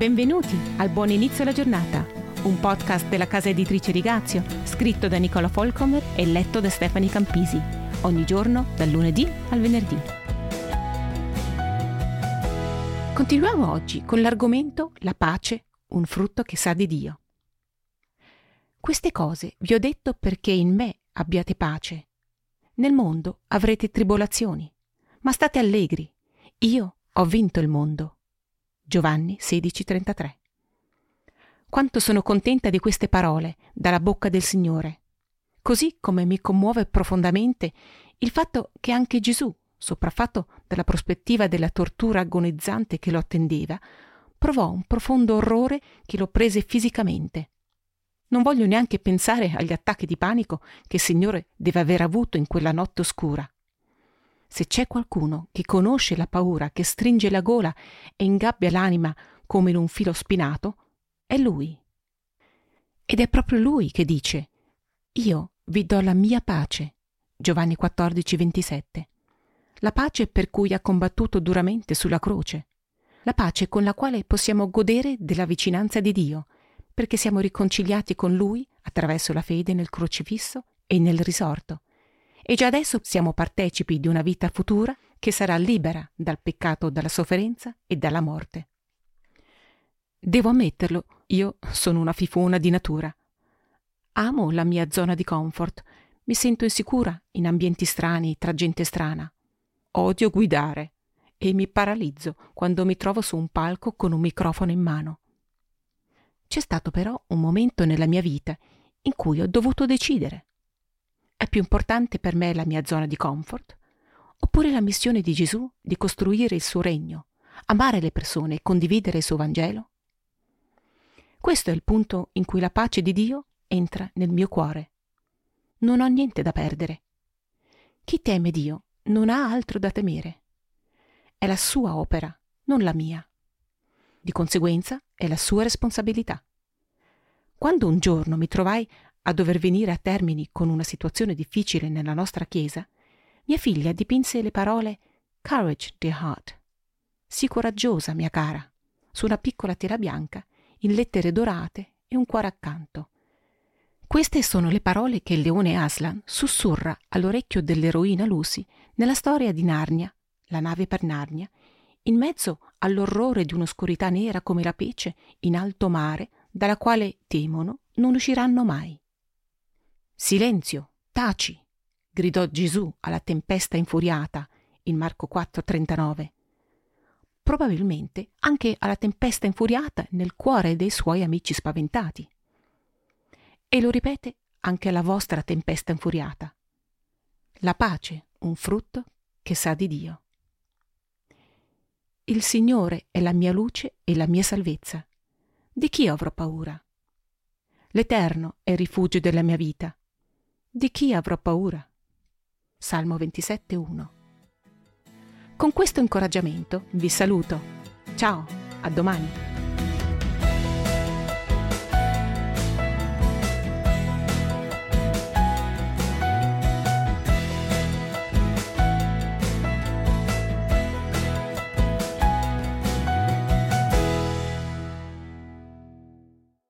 Benvenuti al Buon Inizio alla Giornata, un podcast della casa editrice Rigazio, scritto da Nicola Folcomer e letto da Stefani Campisi, ogni giorno dal lunedì al venerdì. Continuiamo oggi con l'argomento La pace, un frutto che sa di Dio. Queste cose vi ho detto perché in me abbiate pace. Nel mondo avrete tribolazioni, ma state allegri. Io ho vinto il mondo. Giovanni 16:33. Quanto sono contenta di queste parole dalla bocca del Signore, così come mi commuove profondamente il fatto che anche Gesù, sopraffatto dalla prospettiva della tortura agonizzante che lo attendeva, provò un profondo orrore che lo prese fisicamente. Non voglio neanche pensare agli attacchi di panico che il Signore deve aver avuto in quella notte oscura. Se c'è qualcuno che conosce la paura che stringe la gola e ingabbia l'anima come in un filo spinato, è lui. Ed è proprio lui che dice, io vi do la mia pace. Giovanni 14, 27. La pace per cui ha combattuto duramente sulla croce. La pace con la quale possiamo godere della vicinanza di Dio, perché siamo riconciliati con Lui attraverso la fede nel crocifisso e nel risorto e già adesso siamo partecipi di una vita futura che sarà libera dal peccato, dalla sofferenza e dalla morte. Devo ammetterlo, io sono una fifona di natura. Amo la mia zona di comfort, mi sento insicura in ambienti strani, tra gente strana. Odio guidare e mi paralizzo quando mi trovo su un palco con un microfono in mano. C'è stato però un momento nella mia vita in cui ho dovuto decidere. È più importante per me la mia zona di comfort? Oppure la missione di Gesù di costruire il suo regno, amare le persone e condividere il suo Vangelo? Questo è il punto in cui la pace di Dio entra nel mio cuore. Non ho niente da perdere. Chi teme Dio non ha altro da temere. È la sua opera, non la mia. Di conseguenza è la sua responsabilità. Quando un giorno mi trovai a dover venire a termini con una situazione difficile nella nostra chiesa, mia figlia dipinse le parole Courage, dear heart. Sii coraggiosa, mia cara, su una piccola tela bianca, in lettere dorate e un cuore accanto. Queste sono le parole che il leone Aslan sussurra all'orecchio dell'eroina Lucy nella storia di Narnia, la nave per Narnia, in mezzo all'orrore di un'oscurità nera come la pece in alto mare, dalla quale temono non usciranno mai. Silenzio, taci! gridò Gesù alla tempesta infuriata in Marco 4:39. Probabilmente anche alla tempesta infuriata nel cuore dei suoi amici spaventati. E lo ripete anche alla vostra tempesta infuriata. La pace, un frutto che sa di Dio. Il Signore è la mia luce e la mia salvezza. Di chi avrò paura? L'Eterno è il rifugio della mia vita. Di chi avrò paura? Salmo 27.1 Con questo incoraggiamento vi saluto. Ciao, a domani.